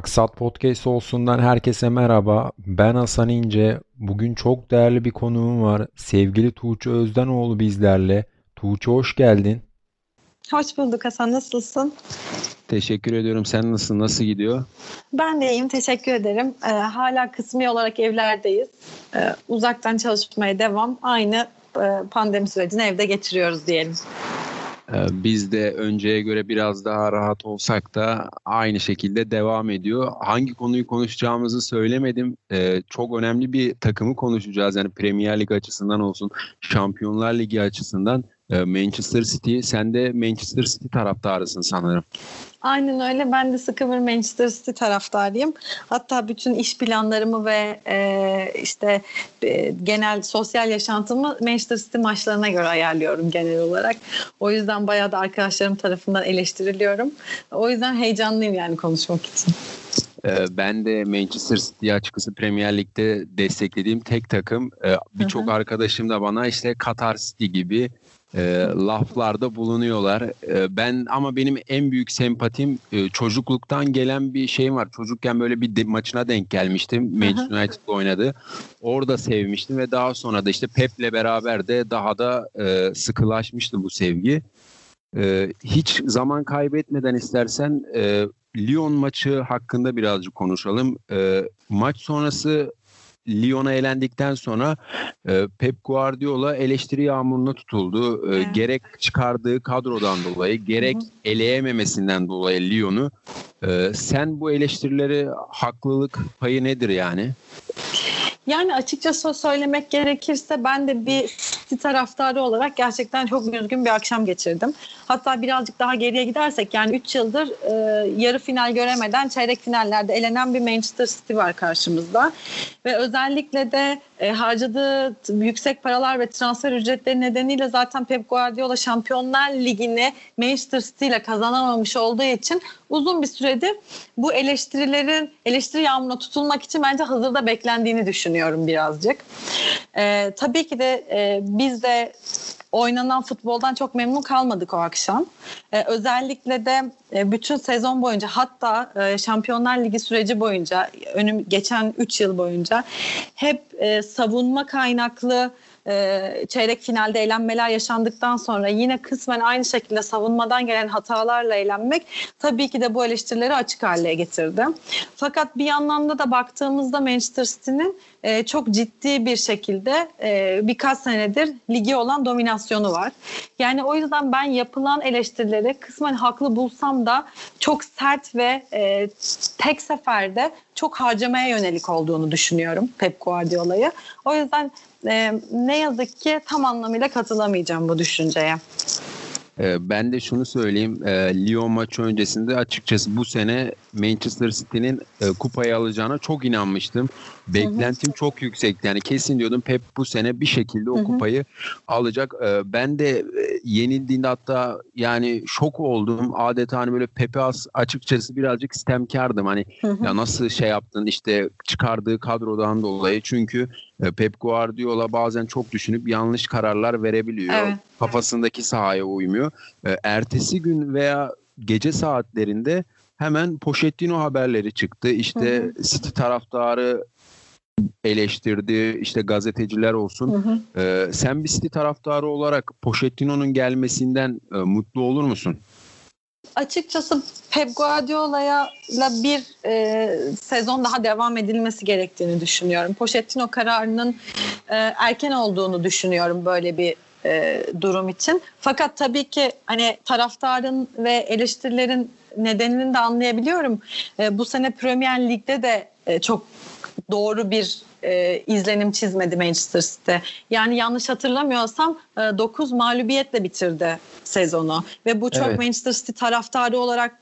Maksat Podcast olsundan herkese merhaba. Ben Hasan İnce. Bugün çok değerli bir konuğum var. Sevgili Tuğçe Özdenoğlu bizlerle. Tuğçe hoş geldin. Hoş bulduk Hasan. Nasılsın? Teşekkür ediyorum. Sen nasılsın? Nasıl gidiyor? Ben de iyiyim. Teşekkür ederim. Ee, hala kısmi olarak evlerdeyiz. Ee, uzaktan çalışmaya devam. Aynı e, pandemi sürecini evde geçiriyoruz diyelim. Ee, biz de önceye göre biraz daha rahat olsak da aynı şekilde devam ediyor. Hangi konuyu konuşacağımızı söylemedim. Ee, çok önemli bir takımı konuşacağız. Yani Premier Lig açısından olsun, Şampiyonlar Ligi açısından ee, Manchester City. Sen de Manchester City taraftarısın sanırım. Aynen öyle. Ben de sıkı bir Manchester City taraftarıyım. Hatta bütün iş planlarımı ve e, işte e, genel sosyal yaşantımı Manchester City maçlarına göre ayarlıyorum genel olarak. O yüzden bayağı da arkadaşlarım tarafından eleştiriliyorum. O yüzden heyecanlıyım yani konuşmak için. Ee, ben de Manchester City açıkçası Premier Lig'de desteklediğim tek takım. Ee, birçok arkadaşım da bana işte Katar City gibi e, laflarda bulunuyorlar. E, ben ama benim en büyük sempatim e, çocukluktan gelen bir şeyim var. Çocukken böyle bir de, maçına denk gelmiştim. Manchester United'da oynadı. Orada sevmiştim ve daha sonra da işte Pep'le beraber de daha da e, sıkılaşmıştı bu sevgi. E, hiç zaman kaybetmeden istersen e, Lyon maçı hakkında birazcık konuşalım. E, maç sonrası Lyon'a elendikten sonra e, Pep Guardiola eleştiri yağmuruna tutuldu. E, evet. Gerek çıkardığı kadrodan dolayı, gerek Hı-hı. eleyememesinden dolayı Lyon'u. E, sen bu eleştirileri haklılık payı nedir yani? Yani açıkçası söylemek gerekirse ben de bir City taraftarı olarak gerçekten çok üzgün bir akşam geçirdim. Hatta birazcık daha geriye gidersek yani 3 yıldır e, yarı final göremeden çeyrek finallerde elenen bir Manchester City var karşımızda. Ve özellikle de e, harcadığı yüksek paralar ve transfer ücretleri nedeniyle zaten Pep Guardiola Şampiyonlar Ligi'ni Manchester City ile kazanamamış olduğu için uzun bir süredir bu eleştirilerin eleştiri yağmuruna tutulmak için bence hazırda beklendiğini düşünüyorum birazcık. E, tabii ki de e, biz de oynanan futboldan çok memnun kalmadık o akşam. Ee, özellikle de e, bütün sezon boyunca hatta e, Şampiyonlar Ligi süreci boyunca önüm geçen 3 yıl boyunca hep e, savunma kaynaklı e, çeyrek finalde eğlenmeler yaşandıktan sonra yine kısmen aynı şekilde savunmadan gelen hatalarla eğlenmek tabii ki de bu eleştirileri açık hale getirdi. Fakat bir yandan da baktığımızda Manchester City'nin e, çok ciddi bir şekilde e, birkaç senedir ligi olan dominasyonu var. Yani o yüzden ben yapılan eleştirileri kısmen haklı bulsam da çok sert ve e, tek seferde çok harcamaya yönelik olduğunu düşünüyorum Pep Guardiola'yı. O yüzden e, ne yazık ki tam anlamıyla katılamayacağım bu düşünceye. Ee, ben de şunu söyleyeyim. E, Lyon maçı öncesinde açıkçası bu sene Manchester City'nin e, kupayı alacağına çok inanmıştım. Beklentim hı hı. çok yüksekti. Yani kesin diyordum Pep bu sene bir şekilde o hı hı. kupayı alacak. Ee, ben de e, yenildiğinde hatta yani şok oldum. Adeta hani böyle Pep'e açıkçası birazcık istemkardım. Hani hı hı. ya nasıl şey yaptın işte çıkardığı kadrodan dolayı. Çünkü e, Pep Guardiola bazen çok düşünüp yanlış kararlar verebiliyor. Evet. Kafasındaki sahaya uymuyor. E, ertesi gün veya gece saatlerinde hemen Pochettino haberleri çıktı. İşte hı hı. City taraftarı eleştirdi işte gazeteciler olsun. Hı hı. Ee, sen City taraftarı olarak Pochettino'nun gelmesinden e, mutlu olur musun? Açıkçası Pep Guardiola'ya bir e, sezon daha devam edilmesi gerektiğini düşünüyorum. Pochettino kararının e, erken olduğunu düşünüyorum böyle bir e, durum için. Fakat tabii ki hani taraftarın ve eleştirilerin nedenini de anlayabiliyorum. E, bu sene Premier Lig'de de e, çok doğru bir e, izlenim çizmedi Manchester City. Yani yanlış hatırlamıyorsam e, 9 mağlubiyetle bitirdi sezonu ve bu çok evet. Manchester City taraftarı olarak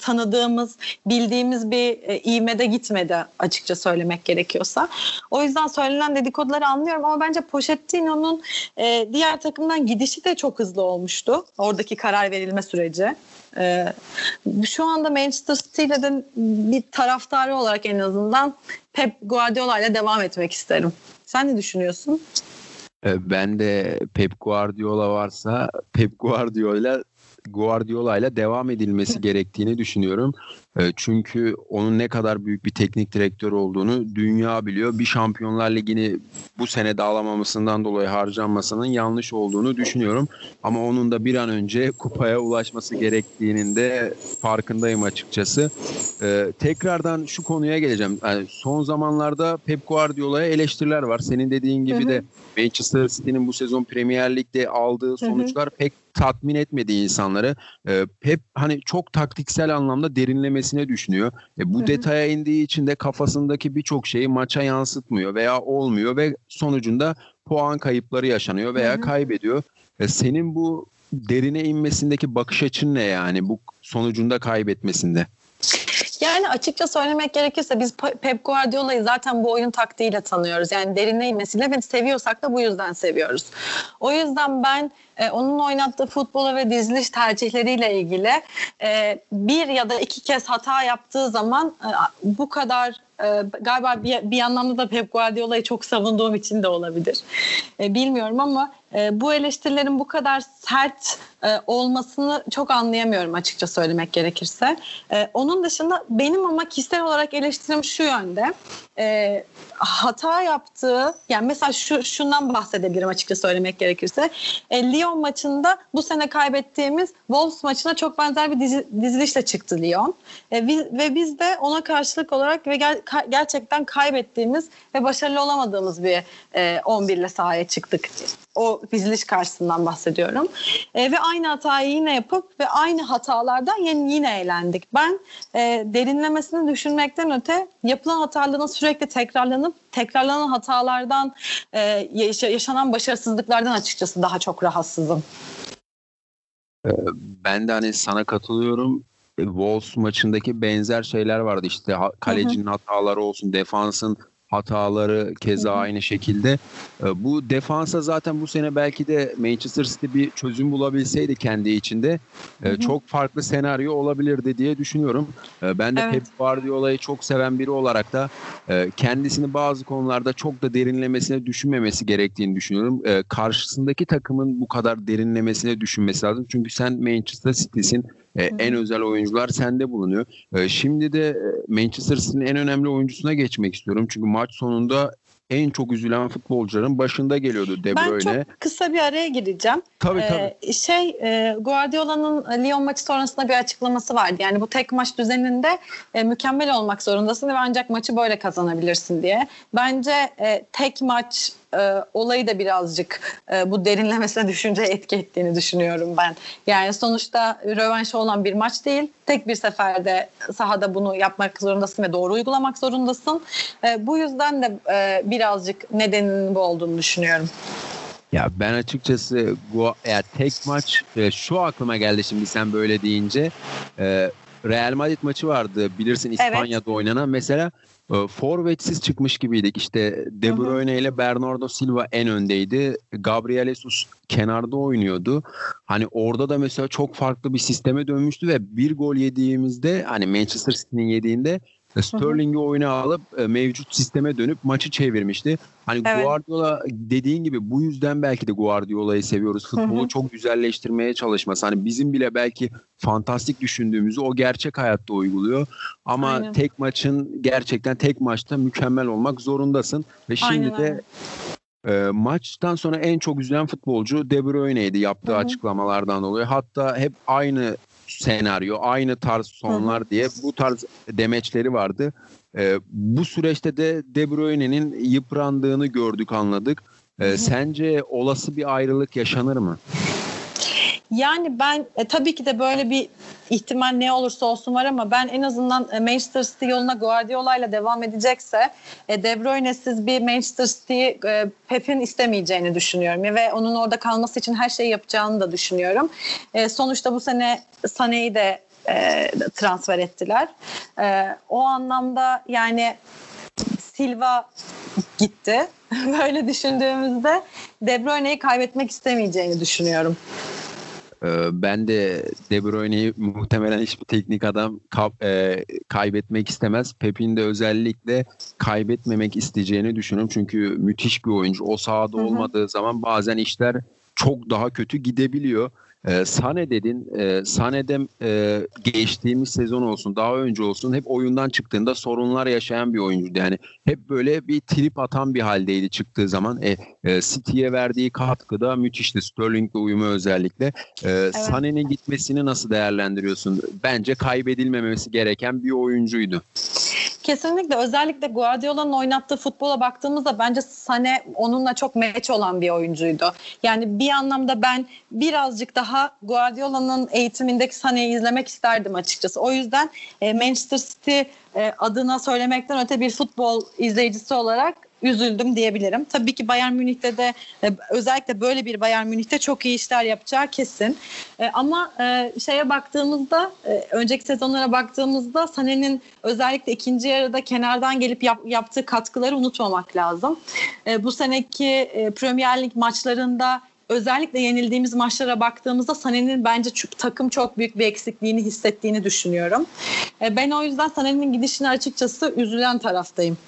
tanıdığımız, bildiğimiz bir e, ivmede gitmedi açıkça söylemek gerekiyorsa. O yüzden söylenen dedikoduları anlıyorum ama bence Pochettino'nun e, diğer takımdan gidişi de çok hızlı olmuştu. Oradaki karar verilme süreci. Ee, şu anda Manchester City ile de bir taraftarı olarak en azından Pep Guardiola ile devam etmek isterim. Sen ne düşünüyorsun? Ee, ben de Pep Guardiola varsa Pep Guardiola Guardiola ile devam edilmesi gerektiğini düşünüyorum. E, çünkü onun ne kadar büyük bir teknik direktör olduğunu dünya biliyor. Bir Şampiyonlar Ligi'ni bu sene dağılamamasından dolayı harcanmasının yanlış olduğunu düşünüyorum. Ama onun da bir an önce kupaya ulaşması gerektiğinin de farkındayım açıkçası. E, tekrardan şu konuya geleceğim. Yani son zamanlarda Pep Guardiola'ya eleştiriler var. Senin dediğin gibi hı hı. de Manchester City'nin bu sezon Premier Lig'de aldığı sonuçlar hı hı. pek tatmin etmedi insanları. E, Pep hani çok taktiksel anlamda derinlemesine düşünüyor. E, bu hı hı. detaya indiği için de kafasındaki birçok şeyi maça yansıtmıyor veya olmuyor ve sonucunda puan kayıpları yaşanıyor veya hı hı. kaybediyor. E, senin bu derine inmesindeki bakış açın ne yani bu sonucunda kaybetmesinde? Yani açıkça söylemek gerekirse biz Pep Guardiola'yı zaten bu oyun taktiğiyle tanıyoruz. Yani derine inmesiyle ve seviyorsak da bu yüzden seviyoruz. O yüzden ben e, onun oynattığı futbola ve diziliş tercihleriyle ilgili e, bir ya da iki kez hata yaptığı zaman e, bu kadar e, galiba bir, bir anlamda da Pep Guardiola'yı çok savunduğum için de olabilir. E, bilmiyorum ama e, bu eleştirilerin bu kadar sert e, olmasını çok anlayamıyorum açıkça söylemek gerekirse. E, onun dışında benim ama kişisel olarak eleştirim şu yönde. E, hata yaptığı yani mesela şu şundan bahsedebilirim açıkça söylemek gerekirse. E, Lyon maçında bu sene kaybettiğimiz Wolves maçına çok benzer bir dizi, dizilişle çıktı Lyon. E, biz, ve biz de ona karşılık olarak ve gel, ka, gerçekten kaybettiğimiz ve başarılı olamadığımız bir e, 11 ile sahaya çıktık. O diziliş karşısından bahsediyorum. E, ve aynı hatayı yine yapıp ve aynı hatalardan yine, yine eğlendik. Ben e, derinlemesini düşünmekten öte yapılan hataların sürekli tekrarlanıp tekrarlanan hatalardan e, yaşanan başarısızlıklardan açıkçası daha çok rahatsızım. Ee, ben de hani sana katılıyorum. Wolves maçındaki benzer şeyler vardı işte kalecinin hataları olsun, defansın hataları keza aynı şekilde. Ee, bu defansa zaten bu sene belki de Manchester City bir çözüm bulabilseydi kendi içinde Hı-hı. çok farklı senaryo olabilirdi diye düşünüyorum. Ee, ben de evet. Pep Guardiola'yı çok seven biri olarak da e, kendisini bazı konularda çok da derinlemesine düşünmemesi gerektiğini düşünüyorum. Ee, karşısındaki takımın bu kadar derinlemesine düşünmesi lazım. Çünkü sen Manchester City'sin e, en özel oyuncular sende bulunuyor. E, şimdi de e, Manchester City'nin en önemli oyuncusuna geçmek istiyorum. Çünkü maç sonunda en çok üzülen futbolcuların başında geliyordu De Bruyne. Ben çok kısa bir araya gireceğim. Tabii ee, tabii. Şey e, Guardiola'nın Lyon maçı sonrasında bir açıklaması vardı. Yani bu tek maç düzeninde e, mükemmel olmak zorundasın ve ancak maçı böyle kazanabilirsin diye. Bence e, tek maç e, olayı da birazcık e, bu derinlemesine düşünce etki ettiğini düşünüyorum ben. Yani sonuçta rövanşı olan bir maç değil. Tek bir seferde sahada bunu yapmak zorundasın ve doğru uygulamak zorundasın. E, bu yüzden de e, birazcık nedeninin bu olduğunu düşünüyorum. Ya ben açıkçası ya tek maç e, şu aklıma geldi şimdi sen böyle deyince. E, Real Madrid maçı vardı bilirsin İspanya'da evet. oynanan. Mesela e, forvetsiz çıkmış gibiydik. İşte De Bruyne ile Bernardo Silva en öndeydi. Gabriel Jesus kenarda oynuyordu. Hani orada da mesela çok farklı bir sisteme dönmüştü ve bir gol yediğimizde hani Manchester City'nin yediğinde Sterling'i oyuna alıp e, mevcut sisteme dönüp maçı çevirmişti. Hani evet. Guardiola dediğin gibi bu yüzden belki de Guardiola'yı seviyoruz. Futbolu Hı-hı. çok güzelleştirmeye çalışması. Hani bizim bile belki fantastik düşündüğümüzü o gerçek hayatta uyguluyor. Ama Aynen. tek maçın gerçekten tek maçta mükemmel olmak zorundasın. Ve şimdi Aynen. de e, maçtan sonra en çok üzülen futbolcu De Bruyne'ydi yaptığı Hı-hı. açıklamalardan dolayı. Hatta hep aynı senaryo, aynı tarz sonlar Hı-hı. diye bu tarz demeçleri vardı. E, bu süreçte de De Bruyne'nin yıprandığını gördük, anladık. E, sence olası bir ayrılık yaşanır mı? Yani ben e, tabii ki de böyle bir ihtimal ne olursa olsun var ama ben en azından e, Manchester City yoluna Guardiola ile devam edecekse e, De Bruyne'siz bir Manchester City e, Pep'in istemeyeceğini düşünüyorum ve onun orada kalması için her şeyi yapacağını da düşünüyorum. E, sonuçta bu sene Sané'yi de e, transfer ettiler. E, o anlamda yani Silva gitti. Böyle düşündüğümüzde De Bruyne'yi kaybetmek istemeyeceğini düşünüyorum. Ee, ben de De Bruyne'yi muhtemelen hiçbir teknik adam e, kaybetmek istemez. Pep'in de özellikle kaybetmemek isteyeceğini düşünüyorum. Çünkü müthiş bir oyuncu. O sahada Hı-hı. olmadığı zaman bazen işler çok daha kötü gidebiliyor. E, Sane dedin. E, Sane'de e, geçtiğimiz sezon olsun, daha önce olsun hep oyundan çıktığında sorunlar yaşayan bir oyuncuydu. Yani hep böyle bir trip atan bir haldeydi çıktığı zaman. E, e, City'ye verdiği katkı da müthişti. Sterling'le uyumu özellikle. E, evet. Sane'nin gitmesini nasıl değerlendiriyorsun? Bence kaybedilmemesi gereken bir oyuncuydu. Kesinlikle özellikle Guardiola'nın oynattığı futbola baktığımızda bence Sane onunla çok meç olan bir oyuncuydu. Yani bir anlamda ben birazcık daha Guardiola'nın eğitimindeki Sane'yi izlemek isterdim açıkçası. O yüzden e, Manchester City e, adına söylemekten öte bir futbol izleyicisi olarak üzüldüm diyebilirim. Tabii ki Bayern Münih'te de e, özellikle böyle bir Bayern Münih'te çok iyi işler yapacağı kesin. E, ama e, şeye baktığımızda önceki sezonlara baktığımızda Sané'nin özellikle ikinci yarıda kenardan gelip yap, yaptığı katkıları unutmamak lazım. Bu seneki Premier Lig maçlarında özellikle yenildiğimiz maçlara baktığımızda Sané'nin bence takım çok büyük bir eksikliğini hissettiğini düşünüyorum. Ben o yüzden Sané'nin gidişine açıkçası üzülen taraftayım.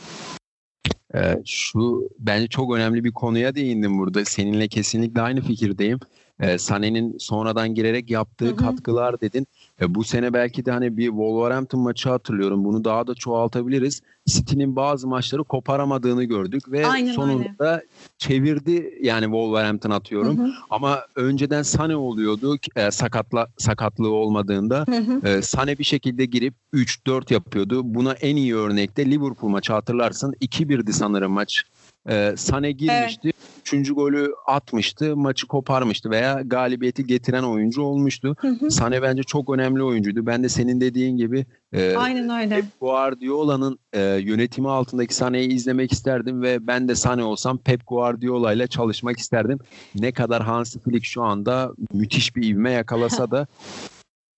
Ee, şu bence çok önemli bir konuya değindim burada. Seninle kesinlikle aynı fikirdeyim. Ee, Sané'nin sonradan girerek yaptığı hı hı. katkılar dedin. E, bu sene belki de hani bir Wolverhampton maçı hatırlıyorum. Bunu daha da çoğaltabiliriz. City'nin bazı maçları koparamadığını gördük ve Aynen sonunda öyle. çevirdi yani Wolverhampton atıyorum. Hı hı. Ama önceden Sane oluyordu e, sakatla sakatlığı olmadığında. Hı hı. E, Sane bir şekilde girip 3-4 yapıyordu. Buna en iyi örnekte Liverpool maçı hatırlarsın. 2-1'di sanırım maç. E, Sane girmişti. Evet. Üçüncü golü atmıştı. Maçı koparmıştı veya galibiyeti getiren oyuncu olmuştu. Hı hı. Sane bence çok önemli oyuncuydu. Ben de senin dediğin gibi e, Aynen öyle. Pep Guardiola'nın e, yönetimi altındaki Sane'yi izlemek isterdim ve ben de Sane olsam Pep Guardiola ile çalışmak isterdim. Ne kadar Hansi Flick şu anda müthiş bir ivme yakalasa da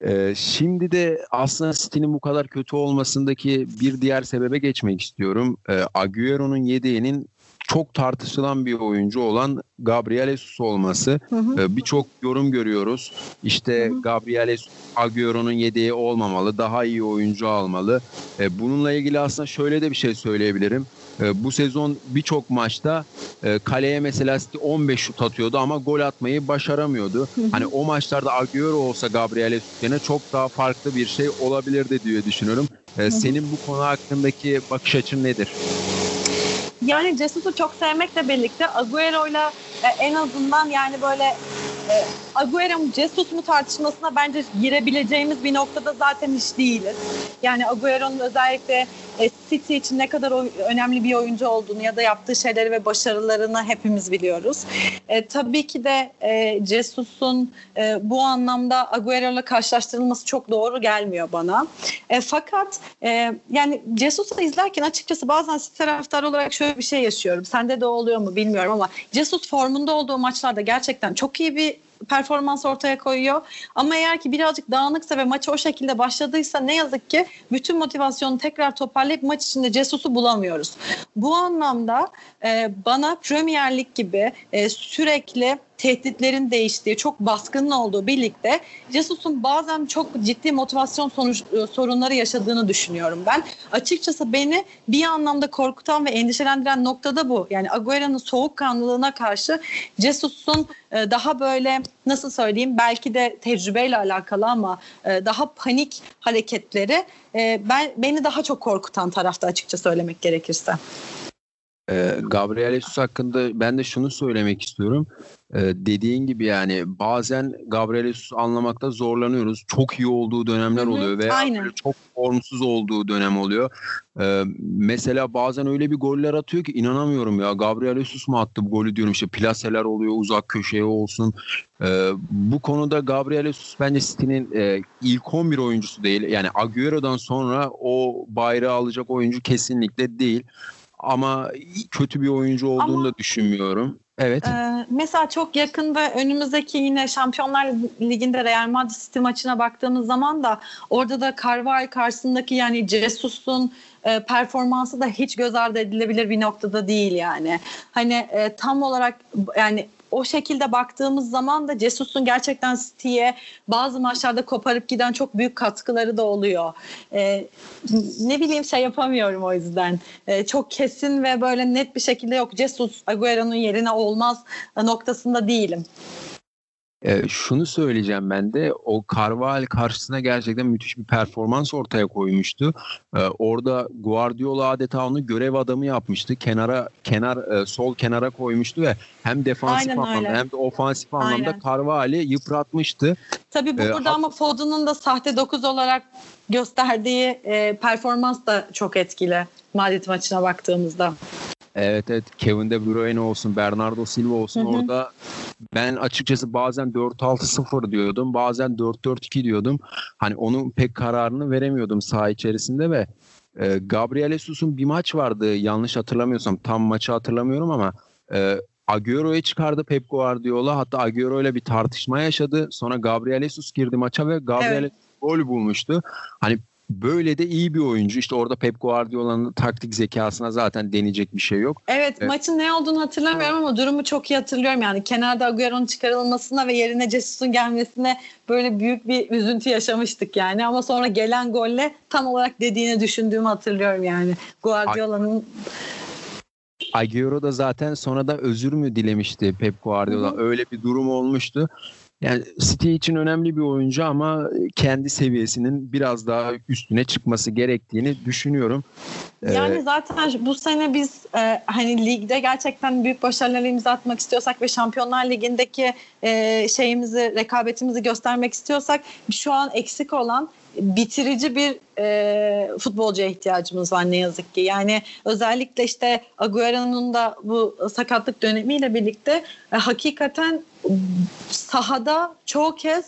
Ee, şimdi de aslında City'nin bu kadar kötü olmasındaki bir diğer sebebe geçmek istiyorum. Ee, Agüero'nun yedeğinin çok tartışılan bir oyuncu olan Gabriel Jesus olması. Ee, Birçok yorum görüyoruz. İşte hı hı. Gabriel Jesus Agüero'nun yedeği olmamalı, daha iyi oyuncu almalı. Ee, bununla ilgili aslında şöyle de bir şey söyleyebilirim. Ee, bu sezon birçok maçta e, kaleye mesela 15 şut atıyordu ama gol atmayı başaramıyordu. Hı. Hani o maçlarda Agüero olsa Gabriel Jesus çok daha farklı bir şey olabilirdi diye düşünüyorum. Ee, senin bu konu hakkındaki bakış açın nedir? Yani Jesus'u çok sevmekle birlikte Agüero'yla e, en azından yani böyle e, Agüero mu Jesus mu tartışmasına bence girebileceğimiz bir noktada zaten hiç değiliz. Yani Agüero'nun özellikle e, City için ne kadar önemli bir oyuncu olduğunu ya da yaptığı şeyleri ve başarılarını hepimiz biliyoruz. E, tabii ki de e, Jesus'un e, bu anlamda Agüero'la karşılaştırılması çok doğru gelmiyor bana. E, fakat e, yani Jesus'u izlerken açıkçası bazen City taraftarı olarak şöyle bir şey yaşıyorum. Sende de oluyor mu bilmiyorum ama Jesus formunda olduğu maçlarda gerçekten çok iyi bir performans ortaya koyuyor. Ama eğer ki birazcık dağınıksa ve maçı o şekilde başladıysa ne yazık ki bütün motivasyonu tekrar toparlayıp maç içinde Cesus'u bulamıyoruz. Bu anlamda e, bana Premier Lig gibi e, sürekli tehditlerin değiştiği, çok baskının olduğu birlikte Jesus'un bazen çok ciddi motivasyon sonuç, e, sorunları yaşadığını düşünüyorum ben. Açıkçası beni bir anlamda korkutan ve endişelendiren noktada bu. Yani Agüero'nun soğukkanlılığına karşı Jesus'un e, daha böyle nasıl söyleyeyim belki de tecrübeyle alakalı ama e, daha panik hareketleri ben beni daha çok korkutan tarafta açıkça söylemek gerekirse. Gabriel Jesus hakkında ben de şunu söylemek istiyorum. Ee, dediğin gibi yani bazen Gabriel Jesus anlamakta zorlanıyoruz. Çok iyi olduğu dönemler Hı-hı, oluyor veya böyle çok formsuz olduğu dönem oluyor. Ee, mesela bazen öyle bir goller atıyor ki inanamıyorum ya. Gabriel Jesus mu attı bu golü diyorum işte plaseler oluyor uzak köşeye olsun. Ee, bu konuda Gabriel Jesus bence City'nin e, ilk 11 oyuncusu değil. Yani Agüero'dan sonra o bayrağı alacak oyuncu kesinlikle değil. Ama kötü bir oyuncu olduğunu Ama... da düşünmüyorum. Evet. Ee, mesela çok yakında önümüzdeki yine Şampiyonlar Ligi'nde Real Madrid City maçına baktığımız zaman da orada da Carvajal karşısındaki yani Jesus'un e, performansı da hiç göz ardı edilebilir bir noktada değil yani. Hani e, tam olarak yani o şekilde baktığımız zaman da Cesus'un gerçekten City'ye bazı maçlarda koparıp giden çok büyük katkıları da oluyor. Ee, ne bileyim şey yapamıyorum o yüzden. Ee, çok kesin ve böyle net bir şekilde yok. Cesus Agüero'nun yerine olmaz noktasında değilim. E, şunu söyleyeceğim ben de o Carvalho karşısına gerçekten müthiş bir performans ortaya koymuştu. E, orada Guardiola adeta onu görev adamı yapmıştı. Kenara kenar e, sol kenara koymuştu ve hem defansif Aynen anlamda öyle. hem de ofansif anlamda. Carvalho yıpratmıştı. Tabii Ee, burada ama Foden'ın da sahte 9 olarak gösterdiği e, performans da çok etkili Madrid maçına baktığımızda. Evet evet Kevin De Bruyne olsun Bernardo Silva olsun Hı hı. orada ben açıkçası bazen 4-6-0 diyordum bazen 4-4-2 diyordum. Hani onun pek kararını veremiyordum saha içerisinde ve e, Gabriel Jesus'un bir maç vardı yanlış hatırlamıyorsam tam maçı hatırlamıyorum ama e, Agüero'yu çıkardı Pep Guardiola hatta Agüero ile bir tartışma yaşadı. Sonra Gabriel Jesus girdi maça ve Gabriel Evet. Gol bulmuştu. Hani böyle de iyi bir oyuncu. İşte orada Pep Guardiola'nın taktik zekasına zaten deneyecek bir şey yok. Evet, Evet. maçın ne olduğunu hatırlamıyorum ama durumu çok iyi hatırlıyorum. Yani kenarda Agüero'nun çıkarılmasına ve yerine Jesus'un gelmesine böyle büyük bir üzüntü yaşamıştık yani. Ama sonra gelen golle tam olarak dediğini düşündüğümü hatırlıyorum yani. Guardiola'nın Agüero da zaten sonra da özür mü dilemişti Pep Guardiola. Hı hı. Öyle bir durum olmuştu. Yani City için önemli bir oyuncu ama kendi seviyesinin biraz daha üstüne çıkması gerektiğini düşünüyorum. Ee, Yani zaten bu sene biz e, hani ligde gerçekten büyük başarılar imza atmak istiyorsak ve Şampiyonlar Ligi'ndeki e, şeyimizi, rekabetimizi göstermek istiyorsak şu an eksik olan bitirici bir e, futbolcuya ihtiyacımız var ne yazık ki. Yani özellikle işte Agüero'nun da bu sakatlık dönemiyle birlikte e, hakikaten sahada çoğu kez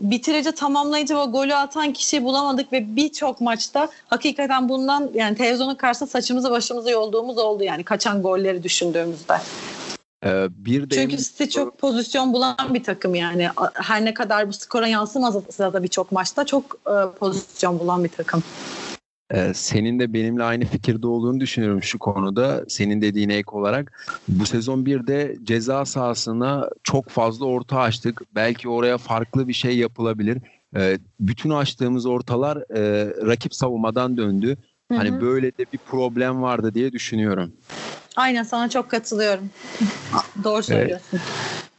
bitirici, tamamlayıcı ve golü atan kişiyi bulamadık ve birçok maçta hakikaten bundan yani televizyonun karşısında saçımızı başımızı yolduğumuz oldu yani kaçan golleri düşündüğümüzde. E, bir de Çünkü City çok pozisyon bulan bir takım yani. Her ne kadar bu skora yansımasa da birçok maçta çok e, pozisyon bulan bir takım. Ee, senin de benimle aynı fikirde olduğunu düşünüyorum şu konuda. Senin dediğine ek olarak bu sezon bir de ceza sahasına çok fazla orta açtık. Belki oraya farklı bir şey yapılabilir. Ee, bütün açtığımız ortalar e, rakip savunmadan döndü. Hı hı. Hani böyle de bir problem vardı diye düşünüyorum. Aynen sana çok katılıyorum. Doğru söylüyorsun.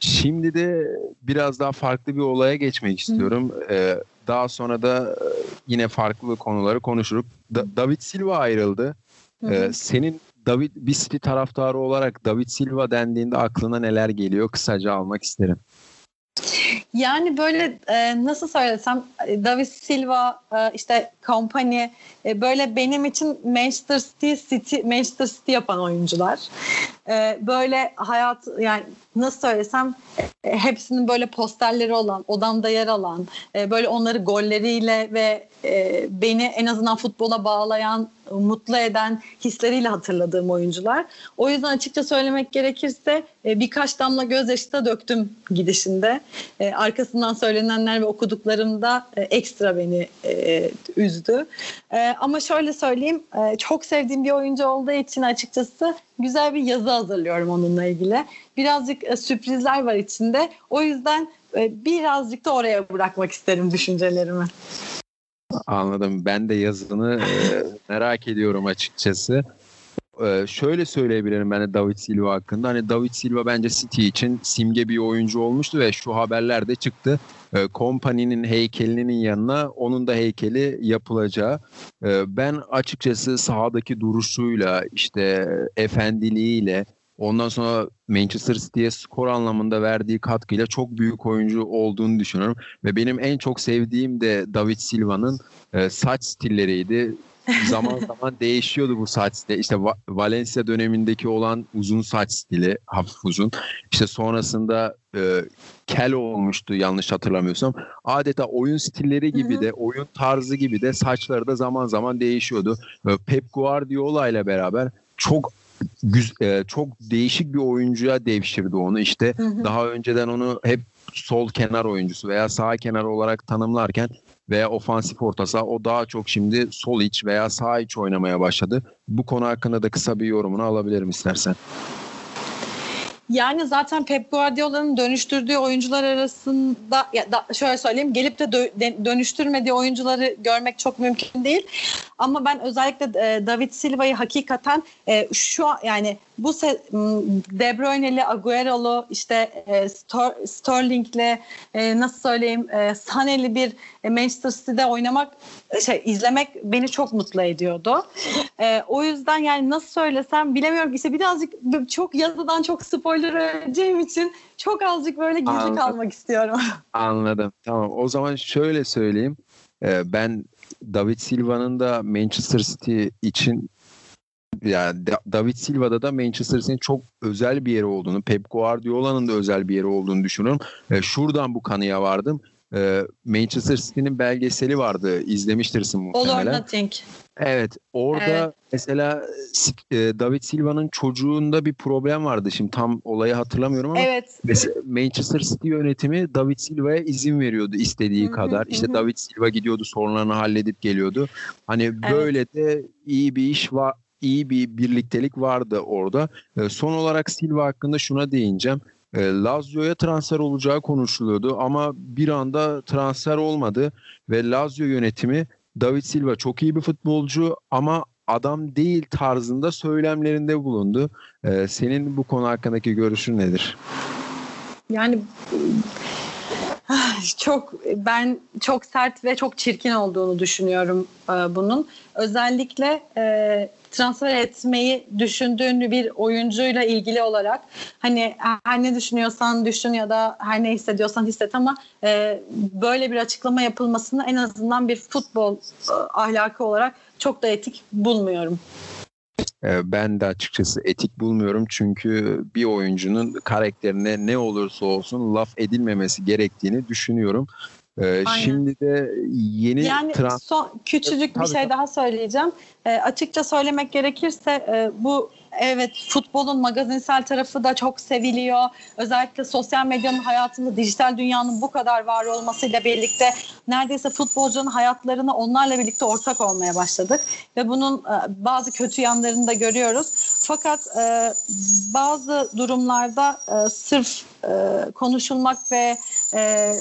Şimdi de biraz daha farklı bir olaya geçmek istiyorum. Ee, daha sonra da e, yine farklı konuları konuşurup Da- David Silva ayrıldı. Hı hı. Ee, senin David bir City taraftarı olarak David Silva dendiğinde aklına neler geliyor? Kısaca almak isterim. Yani böyle e, nasıl söylesem e, David Silva e, işte Company e, böyle benim için Manchester City, City Manchester City yapan oyuncular. E, böyle hayat yani nasıl söylesem e, hepsinin böyle posterleri olan, odamda yer alan, e, böyle onları golleriyle ve e, beni en azından futbola bağlayan, mutlu eden hisleriyle hatırladığım oyuncular. O yüzden açıkça söylemek gerekirse e, birkaç damla gözyaşı da döktüm gidişinde. E, arkasından söylenenler ve okuduklarımda e, ekstra beni e, üzdü. E, ama şöyle söyleyeyim, e, çok sevdiğim bir oyuncu olduğu için açıkçası güzel bir yazı hazırlıyorum onunla ilgili. Birazcık e, sürprizler var içinde. O yüzden e, birazcık da oraya bırakmak isterim düşüncelerimi. Anladım. Ben de yazını e, merak ediyorum açıkçası. E, şöyle söyleyebilirim ben de David Silva hakkında. Hani David Silva bence City için simge bir oyuncu olmuştu ve şu haberler de çıktı. E, Kompany'nin heykelinin yanına onun da heykeli yapılacağı. E, ben açıkçası sahadaki duruşuyla işte efendiliğiyle ondan sonra Manchester City'ye skor anlamında verdiği katkıyla çok büyük oyuncu olduğunu düşünüyorum. Ve benim en çok sevdiğim de David Silva'nın e, saç stilleriydi. zaman zaman değişiyordu bu saç stili. İşte Va- Valencia dönemindeki olan uzun saç stili, hafif uzun. İşte sonrasında e, kel olmuştu yanlış hatırlamıyorsam. Adeta oyun stilleri gibi de, oyun tarzı gibi de saçları da zaman zaman değişiyordu. E, Pep Guardiola ile beraber çok güz- e, çok değişik bir oyuncuya devşirdi onu. İşte Hı hı. daha önceden onu hep sol kenar oyuncusu veya sağ kenar olarak tanımlarken veya ofansif orta saha o daha çok şimdi sol iç veya sağ iç oynamaya başladı. Bu konu hakkında da kısa bir yorumunu alabilirim istersen. Yani zaten Pep Guardiola'nın dönüştürdüğü oyuncular arasında ya da şöyle söyleyeyim gelip de dö- dönüştürmediği oyuncuları görmek çok mümkün değil. Ama ben özellikle e, David Silva'yı hakikaten e, şu an yani bu De Bruyne'li, Agüero'lu, işte e, Sterling'li, e, nasıl söyleyeyim, e, Sané'li bir Manchester City'de oynamak, e, şey izlemek beni çok mutlu ediyordu. E, o yüzden yani nasıl söylesem bilemiyorum. İşte birazcık çok yazıdan çok spoiler vereceğim için çok azıcık böyle gizli Anladım. kalmak istiyorum. Anladım. Tamam. O zaman şöyle söyleyeyim. Ee, ben David Silva'nın da Manchester City için yani David Silva'da da Manchester City'nin çok özel bir yeri olduğunu, Pep Guardiola'nın da özel bir yeri olduğunu düşünüyorum. E, şuradan bu kanıya vardım. E, Manchester City'nin belgeseli vardı. İzlemiştirsin muhtemelen. All or Nothing. Evet. Orada evet. mesela e, David Silva'nın çocuğunda bir problem vardı. Şimdi tam olayı hatırlamıyorum ama evet. mesela Manchester City yönetimi David Silva'ya izin veriyordu istediği kadar. İşte David Silva gidiyordu sorunlarını halledip geliyordu. Hani evet. böyle de iyi bir iş var iyi bir birliktelik vardı orada. E, son olarak Silva hakkında şuna değineceğim. E, Lazio'ya transfer olacağı konuşuluyordu ama bir anda transfer olmadı ve Lazio yönetimi David Silva çok iyi bir futbolcu ama adam değil tarzında söylemlerinde bulundu. E, senin bu konu hakkındaki görüşün nedir? Yani çok ben çok sert ve çok çirkin olduğunu düşünüyorum e, bunun. Özellikle e, transfer etmeyi düşündüğün bir oyuncuyla ilgili olarak hani her ne düşünüyorsan düşün ya da her ne hissediyorsan hisset ama e, böyle bir açıklama yapılmasını en azından bir futbol e, ahlakı olarak çok da etik bulmuyorum. E, ben de açıkçası etik bulmuyorum çünkü bir oyuncunun karakterine ne olursa olsun laf edilmemesi gerektiğini düşünüyorum. Ee, şimdi de yeni yani trans- son küçücük bir şey daha söyleyeceğim. E, açıkça söylemek gerekirse e, bu evet futbolun magazinsel tarafı da çok seviliyor. Özellikle sosyal medyanın hayatında dijital dünyanın bu kadar var olmasıyla birlikte neredeyse futbolcunun hayatlarını onlarla birlikte ortak olmaya başladık. Ve bunun e, bazı kötü yanlarını da görüyoruz. Fakat e, bazı durumlarda e, sırf e, konuşulmak ve e,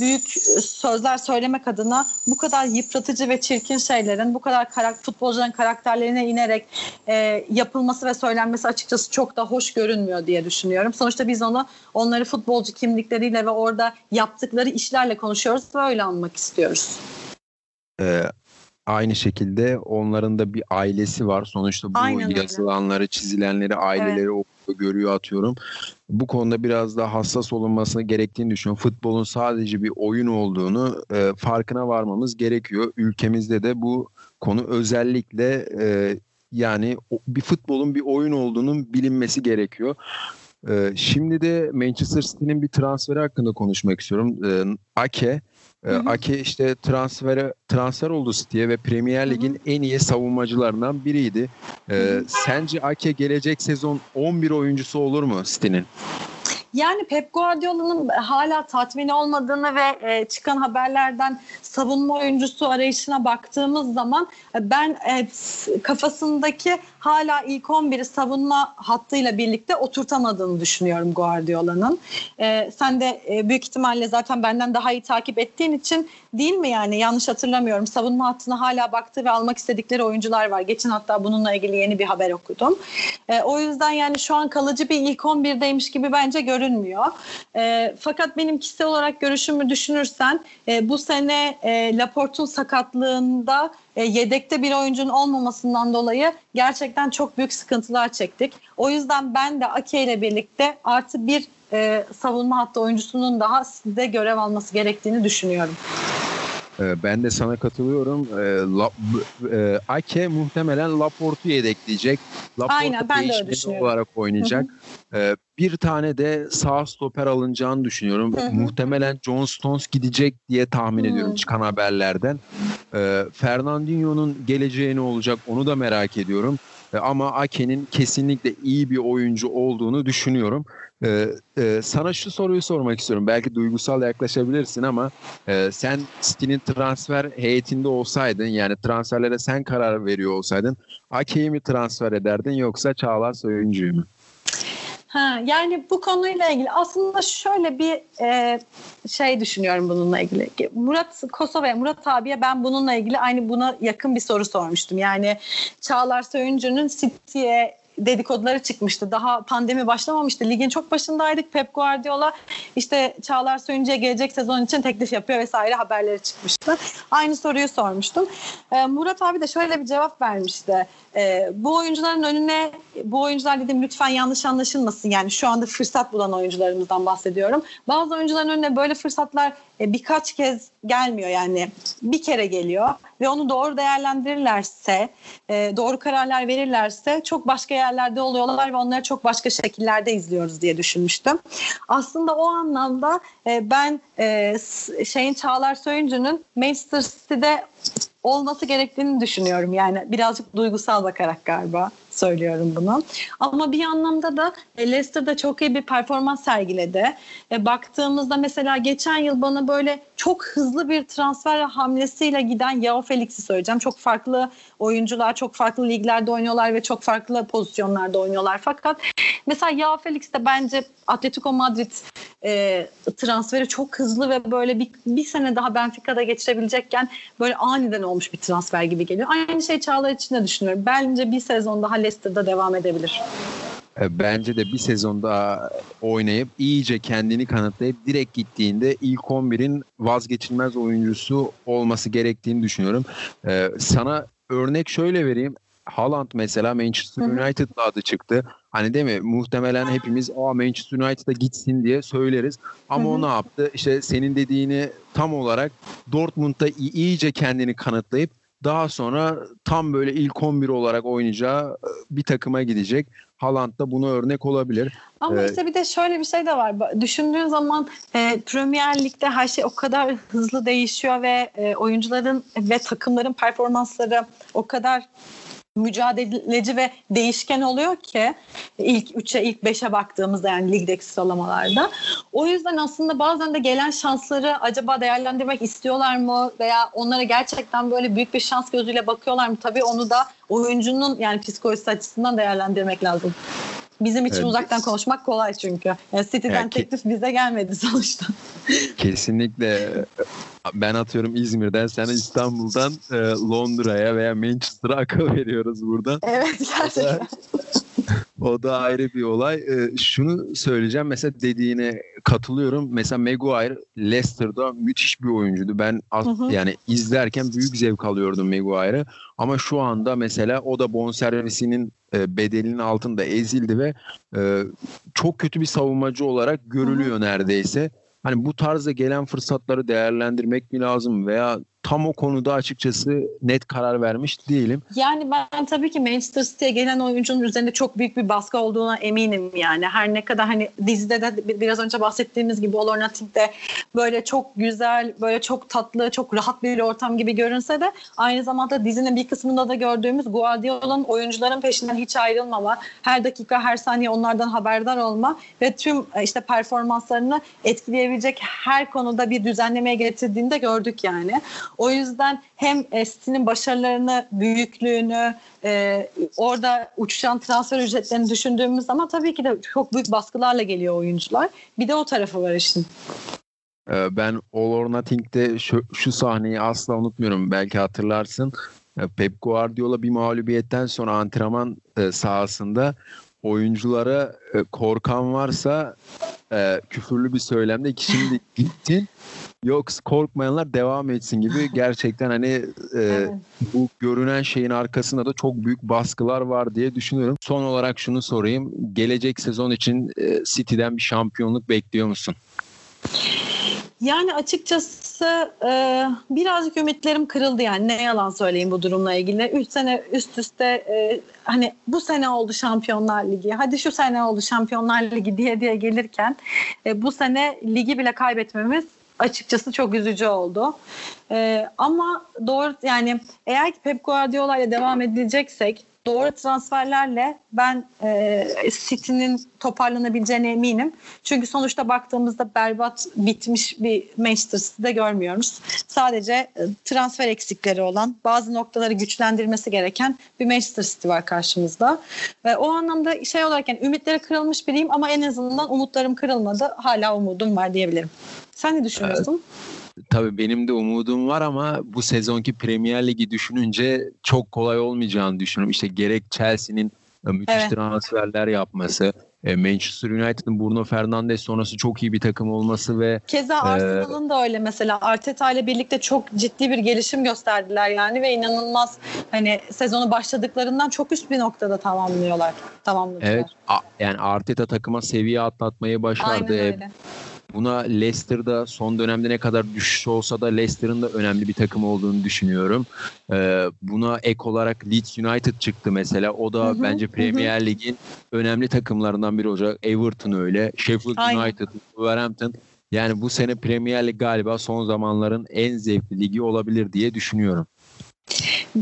büyük sözler söylemek adına bu kadar yıpratıcı ve çirkin şeylerin bu kadar karak futbolcuların karakterlerine inerek e, yapılması ve söylenmesi açıkçası çok da hoş görünmüyor diye düşünüyorum. Sonuçta biz onu onları futbolcu kimlikleriyle ve orada yaptıkları işlerle konuşuyoruz ve öyle anmak istiyoruz. Ee, aynı şekilde onların da bir ailesi var. Sonuçta bu Aynen yazılanları, öyle. çizilenleri aileleri evet. okuyor, görüyor atıyorum. Bu konuda biraz daha hassas olunmasını gerektiğini düşünüyorum. Futbolun sadece bir oyun olduğunu e, farkına varmamız gerekiyor. Ülkemizde de bu konu özellikle e, yani bir futbolun bir oyun olduğunun bilinmesi gerekiyor. E, şimdi de Manchester City'nin bir transferi hakkında konuşmak istiyorum. E, Ake Hı hı. Ake işte transfere transfer oldu City'ye ve Premier Lig'in en iyi savunmacılarından biriydi. Ee, sence Ake gelecek sezon 11 oyuncusu olur mu City'nin? Yani Pep Guardiola'nın hala tatmin olmadığını ve e, çıkan haberlerden savunma oyuncusu arayışına baktığımız zaman ben e, kafasındaki hala ilk 11'i savunma hattıyla birlikte oturtamadığını düşünüyorum Guardiola'nın. E, sen de e, büyük ihtimalle zaten benden daha iyi takip ettiğin için değil mi yani yanlış hatırlamıyorum. Savunma hattına hala baktığı ve almak istedikleri oyuncular var. Geçen hatta bununla ilgili yeni bir haber okudum. E, o yüzden yani şu an kalıcı bir ilk 11'deymiş gibi bence görünmüyor. E, fakat benim kişisel olarak görüşümü düşünürsen e, bu sene e, Laporte'un sakatlığında e, yedekte bir oyuncunun olmamasından dolayı gerçekten çok büyük sıkıntılar çektik. O yüzden ben de Ake ile birlikte artı bir e, savunma hattı oyuncusunun daha size görev alması gerektiğini düşünüyorum. Ee, ben de sana katılıyorum. Ee, e, Ake muhtemelen Laporte'u yedekleyecek. Laporte Aynen ben de öyle düşünüyorum. olarak oynayacak. Ee, bir tane de sağ stoper alınacağını düşünüyorum. Muhtemelen John Stones gidecek diye tahmin ediyorum çıkan haberlerden. Fernandinho'nun geleceği ne olacak onu da merak ediyorum. Ama Ake'nin kesinlikle iyi bir oyuncu olduğunu düşünüyorum. Ee, e, sana şu soruyu sormak istiyorum. Belki duygusal yaklaşabilirsin ama e, sen City'nin transfer heyetinde olsaydın yani transferlere sen karar veriyor olsaydın Ake'yi mi transfer ederdin yoksa Çağlar Söyüncü'yü mü? Ha, yani bu konuyla ilgili aslında şöyle bir e, şey düşünüyorum bununla ilgili. Murat Kosova'ya, Murat abiye ben bununla ilgili aynı buna yakın bir soru sormuştum. Yani Çağlar Söyüncü'nün City'ye dedikoduları çıkmıştı. Daha pandemi başlamamıştı. Ligin çok başındaydık. Pep Guardiola işte Çağlar Söyüncü'ye gelecek sezon için teklif yapıyor vesaire haberleri çıkmıştı. Aynı soruyu sormuştum. Ee, Murat abi de şöyle bir cevap vermişti. Ee, bu oyuncuların önüne bu oyuncular dedim lütfen yanlış anlaşılmasın. Yani şu anda fırsat bulan oyuncularımızdan bahsediyorum. Bazı oyuncuların önüne böyle fırsatlar e, birkaç kez gelmiyor yani bir kere geliyor ve onu doğru değerlendirirlerse e, doğru kararlar verirlerse çok başka yerlerde oluyorlar ve onları çok başka şekillerde izliyoruz diye düşünmüştüm. Aslında o anlamda e, ben e, şeyin Çağlar Söyüncü'nün Manchester City'de olması gerektiğini düşünüyorum. Yani birazcık duygusal bakarak galiba söylüyorum bunu. Ama bir anlamda da e, Leicester'da çok iyi bir performans sergiledi. E, baktığımızda mesela geçen yıl bana böyle çok hızlı bir transfer hamlesiyle giden Yao Felix'i söyleyeceğim. Çok farklı oyuncular, çok farklı liglerde oynuyorlar ve çok farklı pozisyonlarda oynuyorlar. Fakat mesela Yao Felix de bence Atletico Madrid e, transferi çok hızlı ve böyle bir, bir sene daha Benfica'da geçirebilecekken böyle aniden olmuş bir transfer gibi geliyor. Aynı şey Çağlar için de düşünüyorum. Bence bir sezon daha Leicester'da devam edebilir. E, bence de bir sezon daha oynayıp iyice kendini kanıtlayıp direkt gittiğinde ilk 11'in vazgeçilmez oyuncusu olması gerektiğini düşünüyorum. Ee, sana örnek şöyle vereyim. Haaland mesela Manchester United'la adı çıktı. Hani değil mi? Muhtemelen hepimiz Aa Manchester United'a gitsin diye söyleriz. Ama o ne yaptı? İşte senin dediğini tam olarak Dortmund'da iyice kendini kanıtlayıp daha sonra tam böyle ilk 11 olarak oynayacağı e, bir takıma gidecek. Haaland da buna örnek olabilir. Ama ee, işte bir de şöyle bir şey de var. Düşündüğün zaman e, Premier Lig'de her şey o kadar hızlı değişiyor ve e, oyuncuların ve takımların performansları o kadar mücadeleci ve değişken oluyor ki ilk 3'e ilk 5'e baktığımızda yani ligdeki sıralamalarda. O yüzden aslında bazen de gelen şansları acaba değerlendirmek istiyorlar mı veya onlara gerçekten böyle büyük bir şans gözüyle bakıyorlar mı? Tabii onu da oyuncunun yani psikolojisi açısından değerlendirmek lazım. Bizim için evet. uzaktan konuşmak kolay çünkü. Yani City'den yani teklif bize gelmedi sonuçta. Kesinlikle. Ben atıyorum İzmir'den, sen İstanbul'dan e, Londra'ya veya Manchester'a akıl veriyoruz buradan. Evet gerçekten. O da ayrı bir olay. Ee, şunu söyleyeceğim. Mesela dediğine katılıyorum. Mesela Maguire Leicester'da müthiş bir oyuncuydu. Ben hı hı. yani izlerken büyük zevk alıyordum Maguire'ı. Ama şu anda mesela o da bonservisinin e, bedelinin altında ezildi ve e, çok kötü bir savunmacı olarak görülüyor hı hı. neredeyse. Hani bu tarzda gelen fırsatları değerlendirmek mi lazım veya tam o konuda açıkçası net karar vermiş değilim. Yani ben tabii ki Manchester City'ye gelen oyuncunun üzerinde çok büyük bir baskı olduğuna eminim yani. Her ne kadar hani dizide de biraz önce bahsettiğimiz gibi All or Nothing'de böyle çok güzel, böyle çok tatlı, çok rahat bir ortam gibi görünse de aynı zamanda dizinin bir kısmında da gördüğümüz Guardiola'nın oyuncuların peşinden hiç ayrılmama, her dakika, her saniye onlardan haberdar olma ve tüm işte performanslarını etkileyebilecek her konuda bir düzenlemeye getirdiğini de gördük yani. O yüzden hem City'nin başarılarını, büyüklüğünü, e, orada uçuşan transfer ücretlerini düşündüğümüz zaman tabii ki de çok büyük baskılarla geliyor oyuncular. Bir de o tarafı var işin. Ee, ben All or Nothing'de şu, şu sahneyi asla unutmuyorum. Belki hatırlarsın. Ee, Pep Guardiola bir mağlubiyetten sonra antrenman e, sahasında oyunculara e, korkan varsa e, küfürlü bir söylemde ki şimdi gittin yok korkmayanlar devam etsin gibi gerçekten hani e, evet. bu görünen şeyin arkasında da çok büyük baskılar var diye düşünüyorum. Son olarak şunu sorayım. Gelecek sezon için e, City'den bir şampiyonluk bekliyor musun? Yani açıkçası e, birazcık ümitlerim kırıldı yani ne yalan söyleyeyim bu durumla ilgili. Üç sene üst üste e, hani bu sene oldu Şampiyonlar Ligi, hadi şu sene oldu Şampiyonlar Ligi diye diye gelirken e, bu sene ligi bile kaybetmemiz açıkçası çok üzücü oldu. Ee, ama doğru yani eğer ki Pep Guardiola ile devam edileceksek doğru transferlerle ben e, City'nin toparlanabileceğine eminim. Çünkü sonuçta baktığımızda berbat bitmiş bir Manchester City'de görmüyoruz. Sadece e, transfer eksikleri olan, bazı noktaları güçlendirmesi gereken bir Manchester City var karşımızda. Ve o anlamda şey olarak yani ümitleri kırılmış biriyim ama en azından umutlarım kırılmadı. Hala umudum var diyebilirim. Sen ne düşünüyorsun? Evet. Tabii benim de umudum var ama bu sezonki Premier Ligi düşününce çok kolay olmayacağını düşünüyorum. İşte gerek Chelsea'nin e, müthiş Evet. transferler yapması, e, Manchester United'ın Bruno Fernandes sonrası çok iyi bir takım olması ve Keza Ee, Arsenal'ın da öyle mesela Arteta ile birlikte çok ciddi bir gelişim gösterdiler yani ve inanılmaz hani sezonu başladıklarından çok üst bir noktada tamamlıyorlar. Tamamladılar. evet a- yani Arteta takıma seviye atlatmayı Aynen başardı. E, öyle. Buna Leicester'da son dönemde ne kadar düşüş olsa da Leicester'ın da önemli bir takım olduğunu düşünüyorum. Ee, buna ek olarak Leeds United çıktı mesela. O da Hı hı, bence hı. Premier Lig'in önemli takımlarından biri olacak. Everton öyle, Sheffield Aynen. United, Wolverhampton. Yani bu sene Premier Lig galiba son zamanların en zevkli ligi olabilir diye düşünüyorum.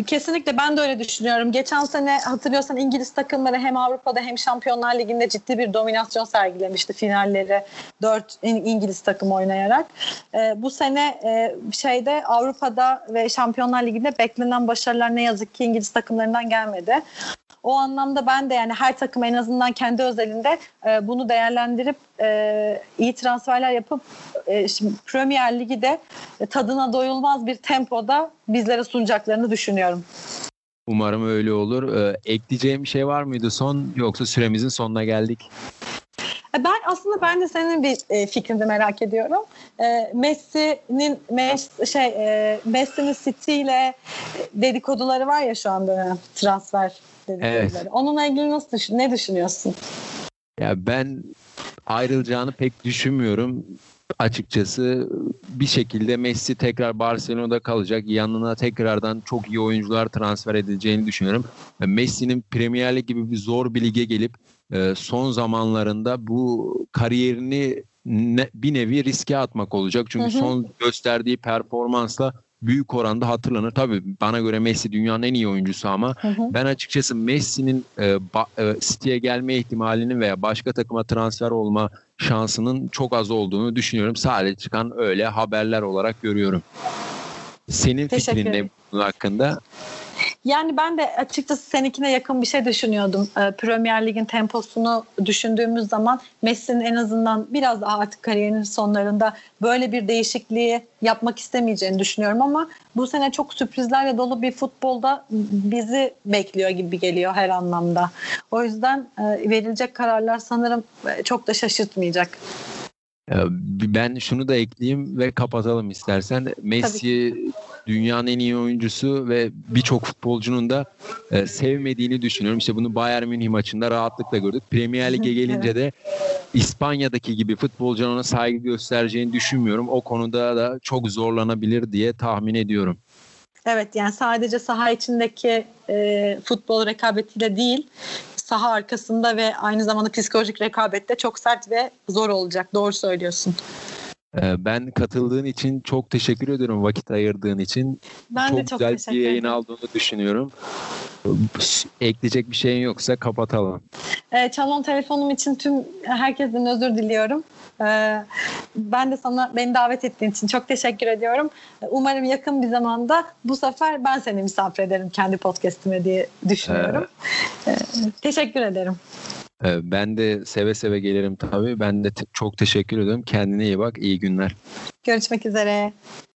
Kesinlikle ben de öyle düşünüyorum. Geçen sene hatırlıyorsan İngiliz takımları hem Avrupa'da hem Şampiyonlar Ligi'nde ciddi bir dominasyon sergilemişti finalleri 4 İngiliz takım oynayarak. Ee, bu sene e, şeyde Avrupa'da ve Şampiyonlar Ligi'nde beklenen başarılar ne yazık ki İngiliz takımlarından gelmedi. O anlamda ben de yani her takım en azından kendi özelinde e, bunu değerlendirip e, iyi transferler yapıp e, şimdi Premier Ligi de e, tadına doyulmaz bir tempoda bizlere sunacaklarını düşünüyorum. Umarım öyle olur. Ee, ekleyeceğim bir şey var mıydı son yoksa süremizin sonuna geldik? E, Ben aslında ben de senin bir e, fikrini merak ediyorum. E, Messi'nin Mes- şey e, Messi'nin City ile dedikoduları var ya şu anda transfer dedikoduları. Evet. Onunla ilgili nasıl düşün ne düşünüyorsun? Ya ben ayrılacağını pek düşünmüyorum. Açıkçası bir şekilde Messi tekrar Barcelona'da kalacak. Yanına tekrardan çok iyi oyuncular transfer edileceğini düşünüyorum. E, Messi'nin Premier Lig gibi bir zor bir lige gelip e, son zamanlarında bu kariyerini bir nevi riske atmak olacak. Çünkü son gösterdiği performansla büyük oranda hatırlanır. Tabii bana göre Messi dünyanın en iyi oyuncusu ama Hı hı. ben açıkçası Messi'nin e, ba- e, City'ye gelme ihtimalinin veya başka takıma transfer olma şansının çok az olduğunu düşünüyorum. Sadece çıkan öyle haberler olarak görüyorum. Senin Teşekkür fikrin ne bunun hakkında? Yani ben de açıkçası seninkine yakın bir şey düşünüyordum. Ee, Premier Lig'in temposunu düşündüğümüz zaman Messi'nin en azından biraz daha artık kariyerinin sonlarında böyle bir değişikliği yapmak istemeyeceğini düşünüyorum ama bu sene çok sürprizlerle dolu bir futbolda bizi bekliyor gibi geliyor her anlamda. O yüzden e, verilecek kararlar sanırım e, çok da şaşırtmayacak. E, Ben şunu da ekleyeyim ve kapatalım istersen. Messi dünyanın en iyi oyuncusu ve birçok futbolcunun da e, sevmediğini düşünüyorum. İşte bunu Bayern Münih maçında rahatlıkla gördük. Premier Lig'e gelince de İspanya'daki gibi futbolcunun ona saygı göstereceğini düşünmüyorum. O konuda da çok zorlanabilir diye tahmin ediyorum. Evet yani sadece saha içindeki e, futbol rekabetiyle değil saha arkasında ve aynı zamanda psikolojik rekabette çok sert ve zor olacak. Doğru söylüyorsun. E, Ben katıldığın için çok teşekkür ediyorum vakit ayırdığın için. Ben çok, de çok güzel teşekkür bir yayın ederim. aldığını düşünüyorum. Ekleyecek bir şeyin yoksa kapatalım. E, çalan telefonum için tüm herkesten özür diliyorum. E, ben de sana beni davet ettiğin için çok teşekkür ediyorum. Umarım yakın bir zamanda bu sefer ben seni misafir ederim kendi podcastime diye düşünüyorum. E, teşekkür ederim. E, Ben de seve seve gelirim tabii. Ben de te- çok teşekkür ediyorum. Kendine iyi bak. İyi günler. Görüşmek üzere.